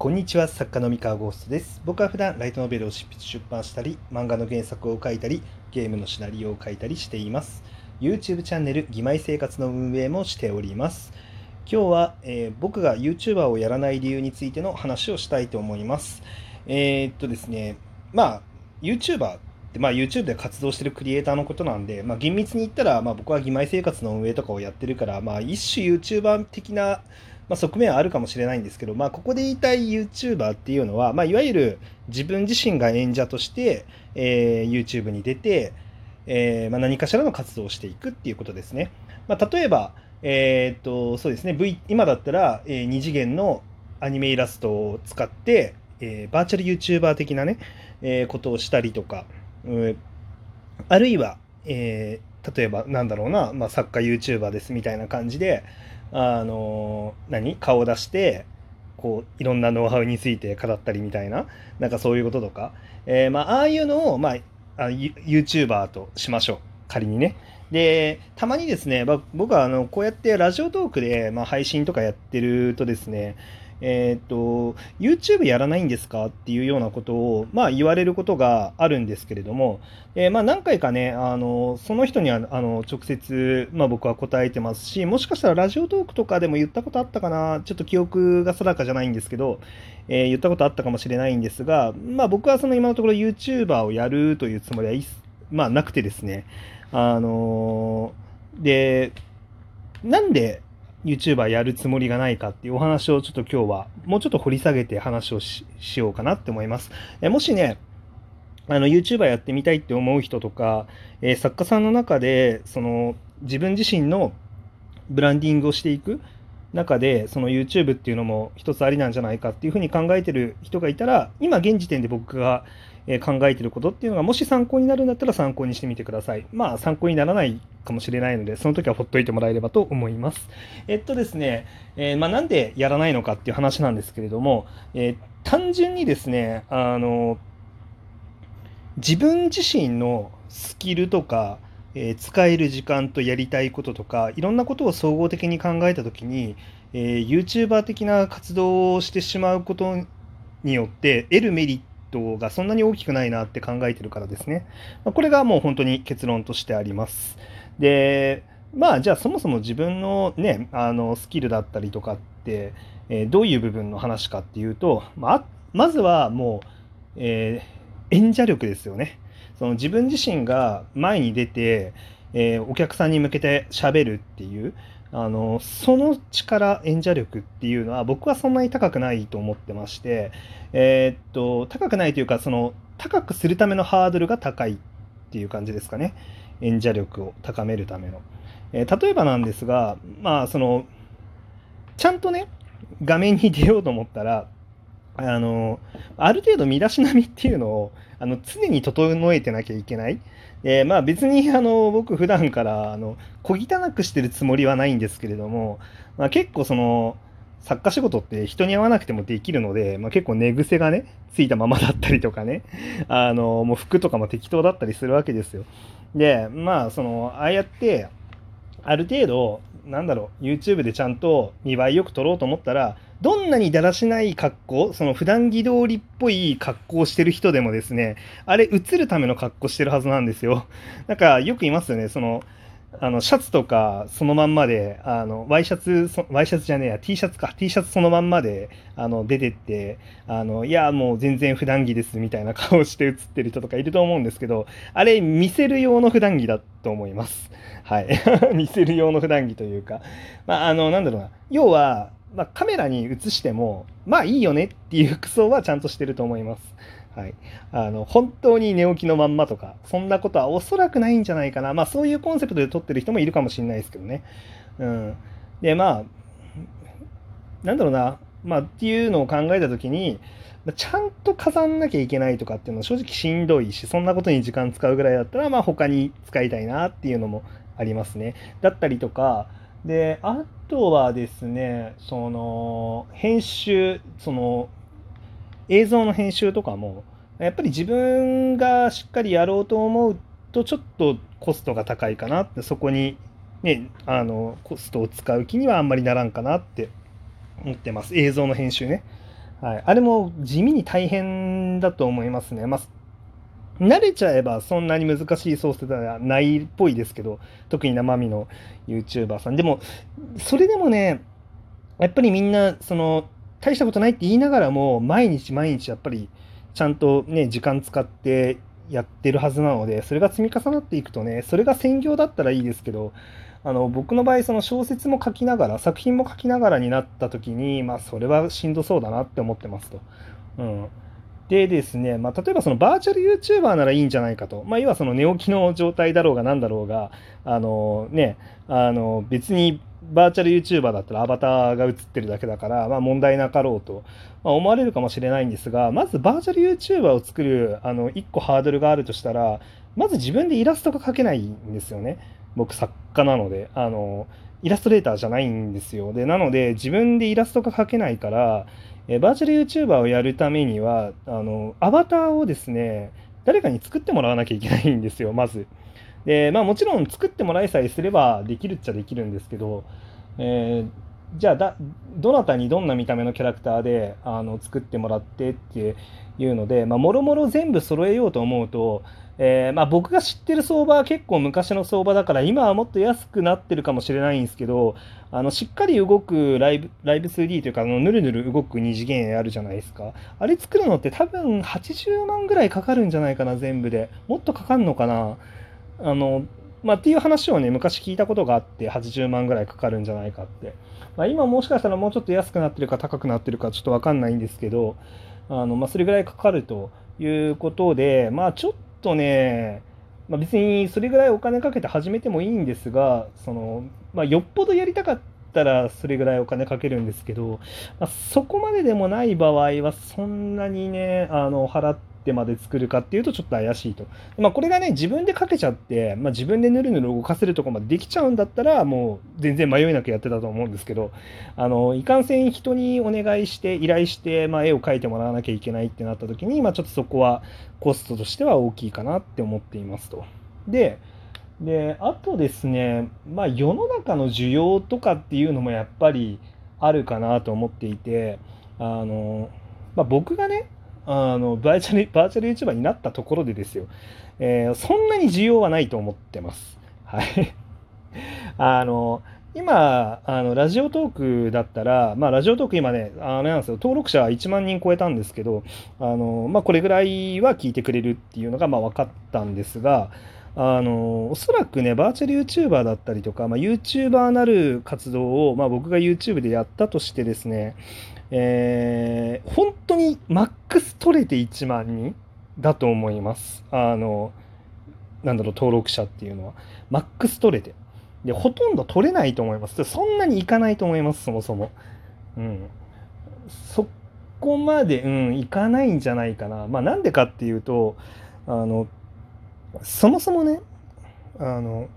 こんにちは作家の三河ゴーストです。僕は普段ライトノベルを執筆出版したり漫画の原作を書いたりゲームのシナリオを書いたりしています。YouTube チャンネル「義妹生活」の運営もしております。今日は、えー、僕が YouTuber をやらない理由についての話をしたいと思います。えー、っとですねまあ YouTuber でまあ、YouTube で活動してるクリエイターのことなんで、まあ、厳密に言ったら、まあ、僕は義妹生活の運営とかをやってるから、まあ、一種 YouTuber 的なまあ、側面はあるかもしれないんですけど、まあ、ここで言いたい YouTuber っていうのは、まあ、いわゆる自分自身が演者として、えー、YouTube に出て、えーまあ、何かしらの活動をしていくっていうことですね。まあ、例えば、えー、っとそうですね、v、今だったら、えー、2次元のアニメイラストを使って、えー、バーチャル YouTuber 的なね、えー、ことをしたりとか、うん、あるいは、えー、例えばなんだろうな、まあ、作家 YouTuber ですみたいな感じで、あの何？顔を出してこういろんなノウハウについて語ったりみたいななんかそういうこととか、えー、まああいうのを、まあ、あ YouTuber としましょう。仮にね。でたまにですね、僕はあのこうやってラジオトークで、まあ、配信とかやってるとですねえっ、と、YouTube やらないんですかっていうようなことを、まあ、言われることがあるんですけれども、えー、まあ、何回かね、あの、その人には、あの、直接、まあ、僕は答えてますし、もしかしたらラジオトークとかでも言ったことあったかな、ちょっと記憶が定かじゃないんですけど、えー、言ったことあったかもしれないんですが、まあ、僕はその今のところ YouTuber をやるというつもりは、まあ、なくてですね、あので、なんで YouTuber やるつもりがないかっていうお話をちょっと今日はもうちょっと掘り下げて話をしようかなって思います。えもしね、あの YouTuber やってみたいって思う人とか、えー、作家さんの中でその自分自身のブランディングをしていく中でその YouTube っていうのも一つありなんじゃないかっていうふうに考えてる人がいたら今現時点で僕が考えてることっていうのがもし参考になるんだったら参考にしてみてください。まあ参考にならないかもしれないのでその時はほっといてもらえればと思います。えっとですね、えー、まあ、なんでやらないのかっていう話なんですけれども、えー、単純にですねあの自分自身のスキルとかえー、使える時間とやりたいこととかいろんなことを総合的に考えた時に、えー、YouTuber 的な活動をしてしまうことによって得るメリットがそんなに大きくないなって考えてるからですね。まあ、これがもう本当に結論としてあります。でまあじゃあそもそも自分のねあのスキルだったりとかって、えー、どういう部分の話かっていうと、まあ、まずはもう、え演者力ですよね。その自分自身が前に出て、えー、お客さんに向けて喋るっていうあのその力演者力っていうのは僕はそんなに高くないと思ってまして、えー、っと高くないというかその高くするためのハードルが高いっていう感じですかね。演者力を高めるための、えー、例えばなんですがまあそのちゃんとね画面に出ようと思ったらあのある程度身だしなみっていうのをあの常に整えてなきゃいけない。え、まあ別にあの僕普段からあの小汚くしてるつもりはないんですけれども、まあ、結構その作家仕事って人に会わなくてもできるので、まあ、結構寝癖がねついたままだったりとかねあのもう服とかも適当だったりするわけですよ。でまあそのああやってある程度なんだろう YouTube でちゃんと見栄えよく撮ろうと思ったらどんなにだらしない格好、その普段着通りっぽい格好をしてる人でもですね、あれ映るための格好してるはずなんですよ。なんかよく言いますよね、その、あのシャツとかそのまんまで、あのワイシャツ、ワイシャツじゃねえや、T シャツか、T シャツそのまんまであの出てって、あのいや、もう全然普段着ですみたいな顔して写ってる人とかいると思うんですけど、あれ、見せる用の普段着だと思います。はい。見せる用の普段着というか、まあ、あの、なんだろうな、要は、まあ、カメラに映しても、まあいいよねっていう服装はちゃんとしてると思います。はい。あの、本当に寝起きのまんまとか、そんなことはおそらくないんじゃないかな。まあそういうコンセプトで撮ってる人もいるかもしれないですけどね。うん。で、まあ、なんだろうな。まあっていうのを考えた時に、ちゃんと飾んなきゃいけないとかっていうのは正直しんどいし、そんなことに時間使うぐらいだったら、まあ他に使いたいなっていうのもありますね。だったりとか、で、あとはですね、その、編集、その、映像の編集とかも、やっぱり自分がしっかりやろうと思うと、ちょっとコストが高いかなって、そこに、ね、あの、コストを使う気にはあんまりならんかなって思ってます。映像の編集ね。はい、あれも地味に大変だと思いますね。まあ慣れちゃえばそんなに難しいソースではないっぽいですけど、特に生身の YouTuber さん。でも、それでもね、やっぱりみんな、その、大したことないって言いながらも、毎日毎日やっぱり、ちゃんとね、時間使ってやってるはずなので、それが積み重なっていくとね、それが専業だったらいいですけど、あの僕の場合その小説も書きながら作品も書きながらになった時にまあそれはしんどそうだなって思ってますと。うん、でですね、まあ、例えばそのバーチャル YouTuber ならいいんじゃないかと、まあ、要はその寝起きの状態だろうが何だろうが、あのね、あの別にバーチャル YouTuber だったらアバターが映ってるだけだから、まあ、問題なかろうと、ま思われるかもしれないんですが、まずバーチャル YouTuber を作るあの1個ハードルがあるとしたら、まず自分でイラストが描けないんですよね。僕作家なので。あのイラストレーターじゃないんですよ。で、なので自分でイラストが描けないから、えバーチャル YouTuber をやるためにはあのアバターをですね誰かに作ってもらわなきゃいけないんですよまず。でまあもちろん作ってもらいさえすればできるっちゃできるんですけど、えー、じゃあだどなたにどんな見た目のキャラクターであの作ってもらってっていうのでもろもろ全部揃えようと思うとえー、まあ、僕が知ってる相場は結構昔の相場だから今はもっと安くなってるかもしれないんですけどあのしっかり動くライブライブ 2D というかぬるぬる動く二次元あるじゃないですか。あれ作るのって多分80万ぐらいかかるんじゃないかな全部で。もっとかかるのかな。あのまあ、っていう話をね昔聞いたことがあって80万ぐらいかかるんじゃないかって、まあ、今もしかしたらもうちょっと安くなってるか高くなってるかちょっと分かんないんですけどあの、まあ、それぐらいかかるということでまあちょっとね、まあ、別にそれぐらいお金かけて始めてもいいんですが、そのまあ、よっぽどやりたかったらそれぐらいお金かけるんですけど、まあ、そこまででもない場合はそんなにね、あの払ってってまで作るかっていうとちょっと怪しいと。まあ、これがね、自分でかけちゃって、まあ、自分でぬるぬる動かせるとこまでできちゃうんだったら、もう全然迷いなくやってたと思うんですけど、あの、いかんせん人にお願いして、依頼して、まあ、絵を描いてもらわなきゃいけないってなった時に、まあ、ちょっとそこはコストとしては大きいかなって思っていますと。で、で、あとですね、まあ、世の中の需要とかっていうのもやっぱりあるかなと思っていて、あの、まあ、僕がね、あのバーチャルバーチャル YouTuber になったところでですよ、えー、そんなに需要はないと思ってます。はい。あの今あのラジオトークだったら、まあ、ラジオトーク今ねあれなんですよ登録者1万人超えたんですけどあの、まあ、これぐらいは聞いてくれるっていうのがまあ分かったんですがあのおそらくねバーチャル YouTuber だったりとか、まあ、YouTuber なる活動を、まあ、僕が YouTube でやったとしてですねえー、本当にマックス取れて1万人だと思います。あの、なんだろう、登録者っていうのは。マックス取れて。で、ほとんど取れないと思います。そんなにいかないと思います、そもそも。うん。そこまで、うん、いかないんじゃないかな。まあ、なんでかっていうと、あの、そもそもね、あの、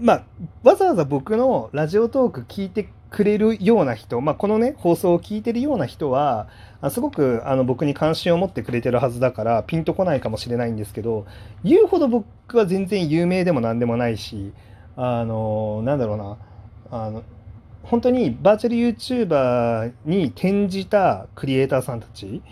まあ、わざわざ僕のラジオトーク聞いてくれるような人、まあ、このね放送を聞いてるような人はすごくあの僕に関心を持ってくれてるはずだからピンとこないかもしれないんですけど言うほど僕は全然有名でも何でもないしあのなんだろうなあの本当にバーチャル YouTuber に転じたクリエイターさんたち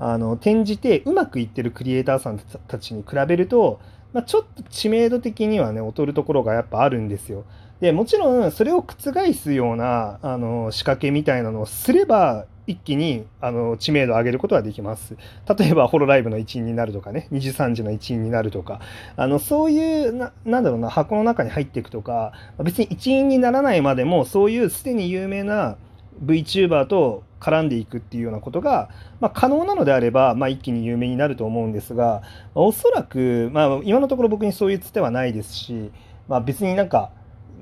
あの転じてうまくいってるクリエイターさんたちに比べると、まあ、ちょっと知名度的にはね劣るところがやっぱあるんですよ。でもちろんそれを覆すようなあの仕掛けみたいなのをすれば一気にあの知名度を上げることはできます。例えばホロライブの一員になるとかね、23時の一員になるとか、あのそういうな、なんだろうな、箱の中に入っていくとか、別に一員にならないまでも、そういうすでに有名な VTuber と絡んでいくっていうようなことが、まあ、可能なのであれば、まあ、一気に有名になると思うんですが、おそらく、まあ、今のところ僕にそういうつてはないですし、まあ、別になんか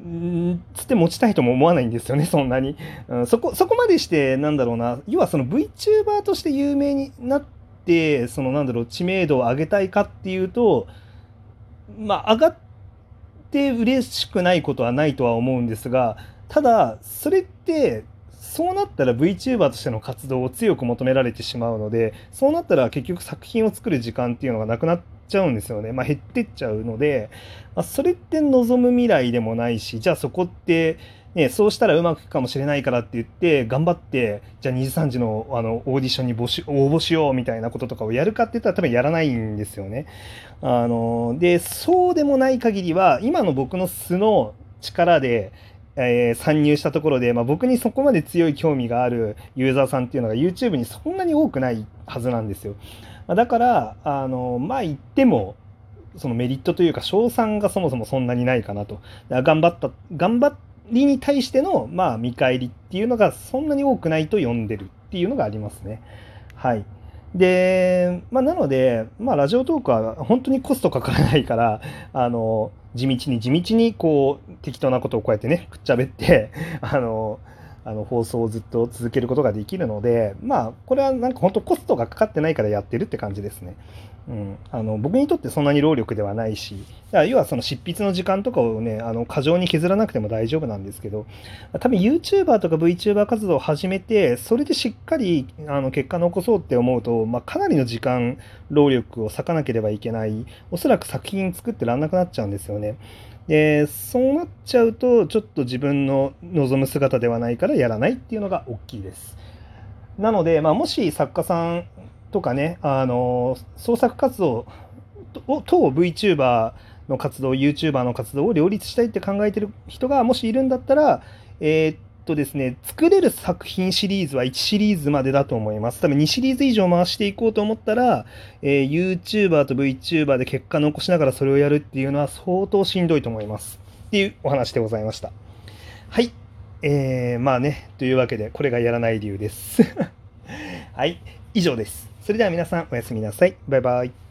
ん、つって持ちたいとも思わないんですよね、そんなに。うん、そこ、そこまでして、なんだろうな、要はその VTuber として有名になって、そのなんだろう、知名度を上げたいかっていうと、まあ、上がって嬉しくないことはないとは思うんですが、ただ、それって、そうなったら VTuber としての活動を強く求められてしまうので、そうなったら結局作品を作る時間っていうのがなくなっ、ちゃうんですよね。まあ、減ってっちゃうので、まあ、それって望む未来でもないし、じゃあそこって、ね、そうしたらうまくいくかもしれないからって言って頑張ってじゃあ2時3時のあのオーディションに募集応募しようみたいなこととかをやるかって言ったら多分やらないんですよね。あのでそうでもない限りは今の僕の素の力でえー、参入したところで、まあ、僕にそこまで強い興味があるユーザーさんっていうのが YouTube にそんなに多くないはずなんですよ。まあ、だからあのまあ言ってもそのメリットというか賞賛がそもそもそんなにないかなと。頑張った頑張りに対してのまあ見返りっていうのがそんなに多くないと読んでるっていうのがありますね。はい。で、まあ、なので、まあ、ラジオトークは本当にコストかからないから、あの、地道に地道にこう適当なことをこうやってねくっちゃべって あのあの放送をずっと続けることができるのでまあこれはなんか本当コストがかかってないからやってるって感じですね。うん、あの僕にとってそんなに労力ではないし要はその執筆の時間とかをねあの過剰に削らなくても大丈夫なんですけど多分 YouTuber とか VTuber 活動を始めてそれでしっかりあの結果残そうって思うと、まあ、かなりの時間労力を割かなければいけないおそらく作品作ってらんなくなっちゃうんですよね。でそうなっちゃうとちょっと自分の望む姿ではないからやらないっていうのが大きいです。なので、まあ、もし作家さんとかねあの創作活動をと VTuber の活動 YouTuber の活動を両立したいって考えてる人がもしいるんだったら、えー、っとですね、作れる作品シリーズは1シリーズまでだと思います。多分2シリーズ以上回していこうと思ったら、えー、YouTuber と VTuber で結果残しながらそれをやるっていうのは相当しんどいと思います。っていうお話でございました。はい。えー、まあね、というわけで、これがやらない理由です。はい。以上です。それでは皆さんおやすみなさい。バイバイ。